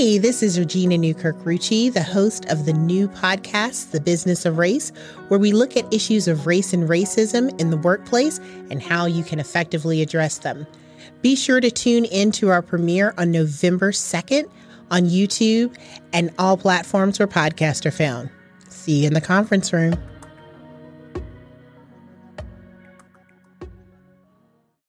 Hey, this is Regina Newkirk Rucci, the host of the new podcast, The Business of Race, where we look at issues of race and racism in the workplace and how you can effectively address them. Be sure to tune in to our premiere on November 2nd on YouTube and all platforms where podcasts are found. See you in the conference room.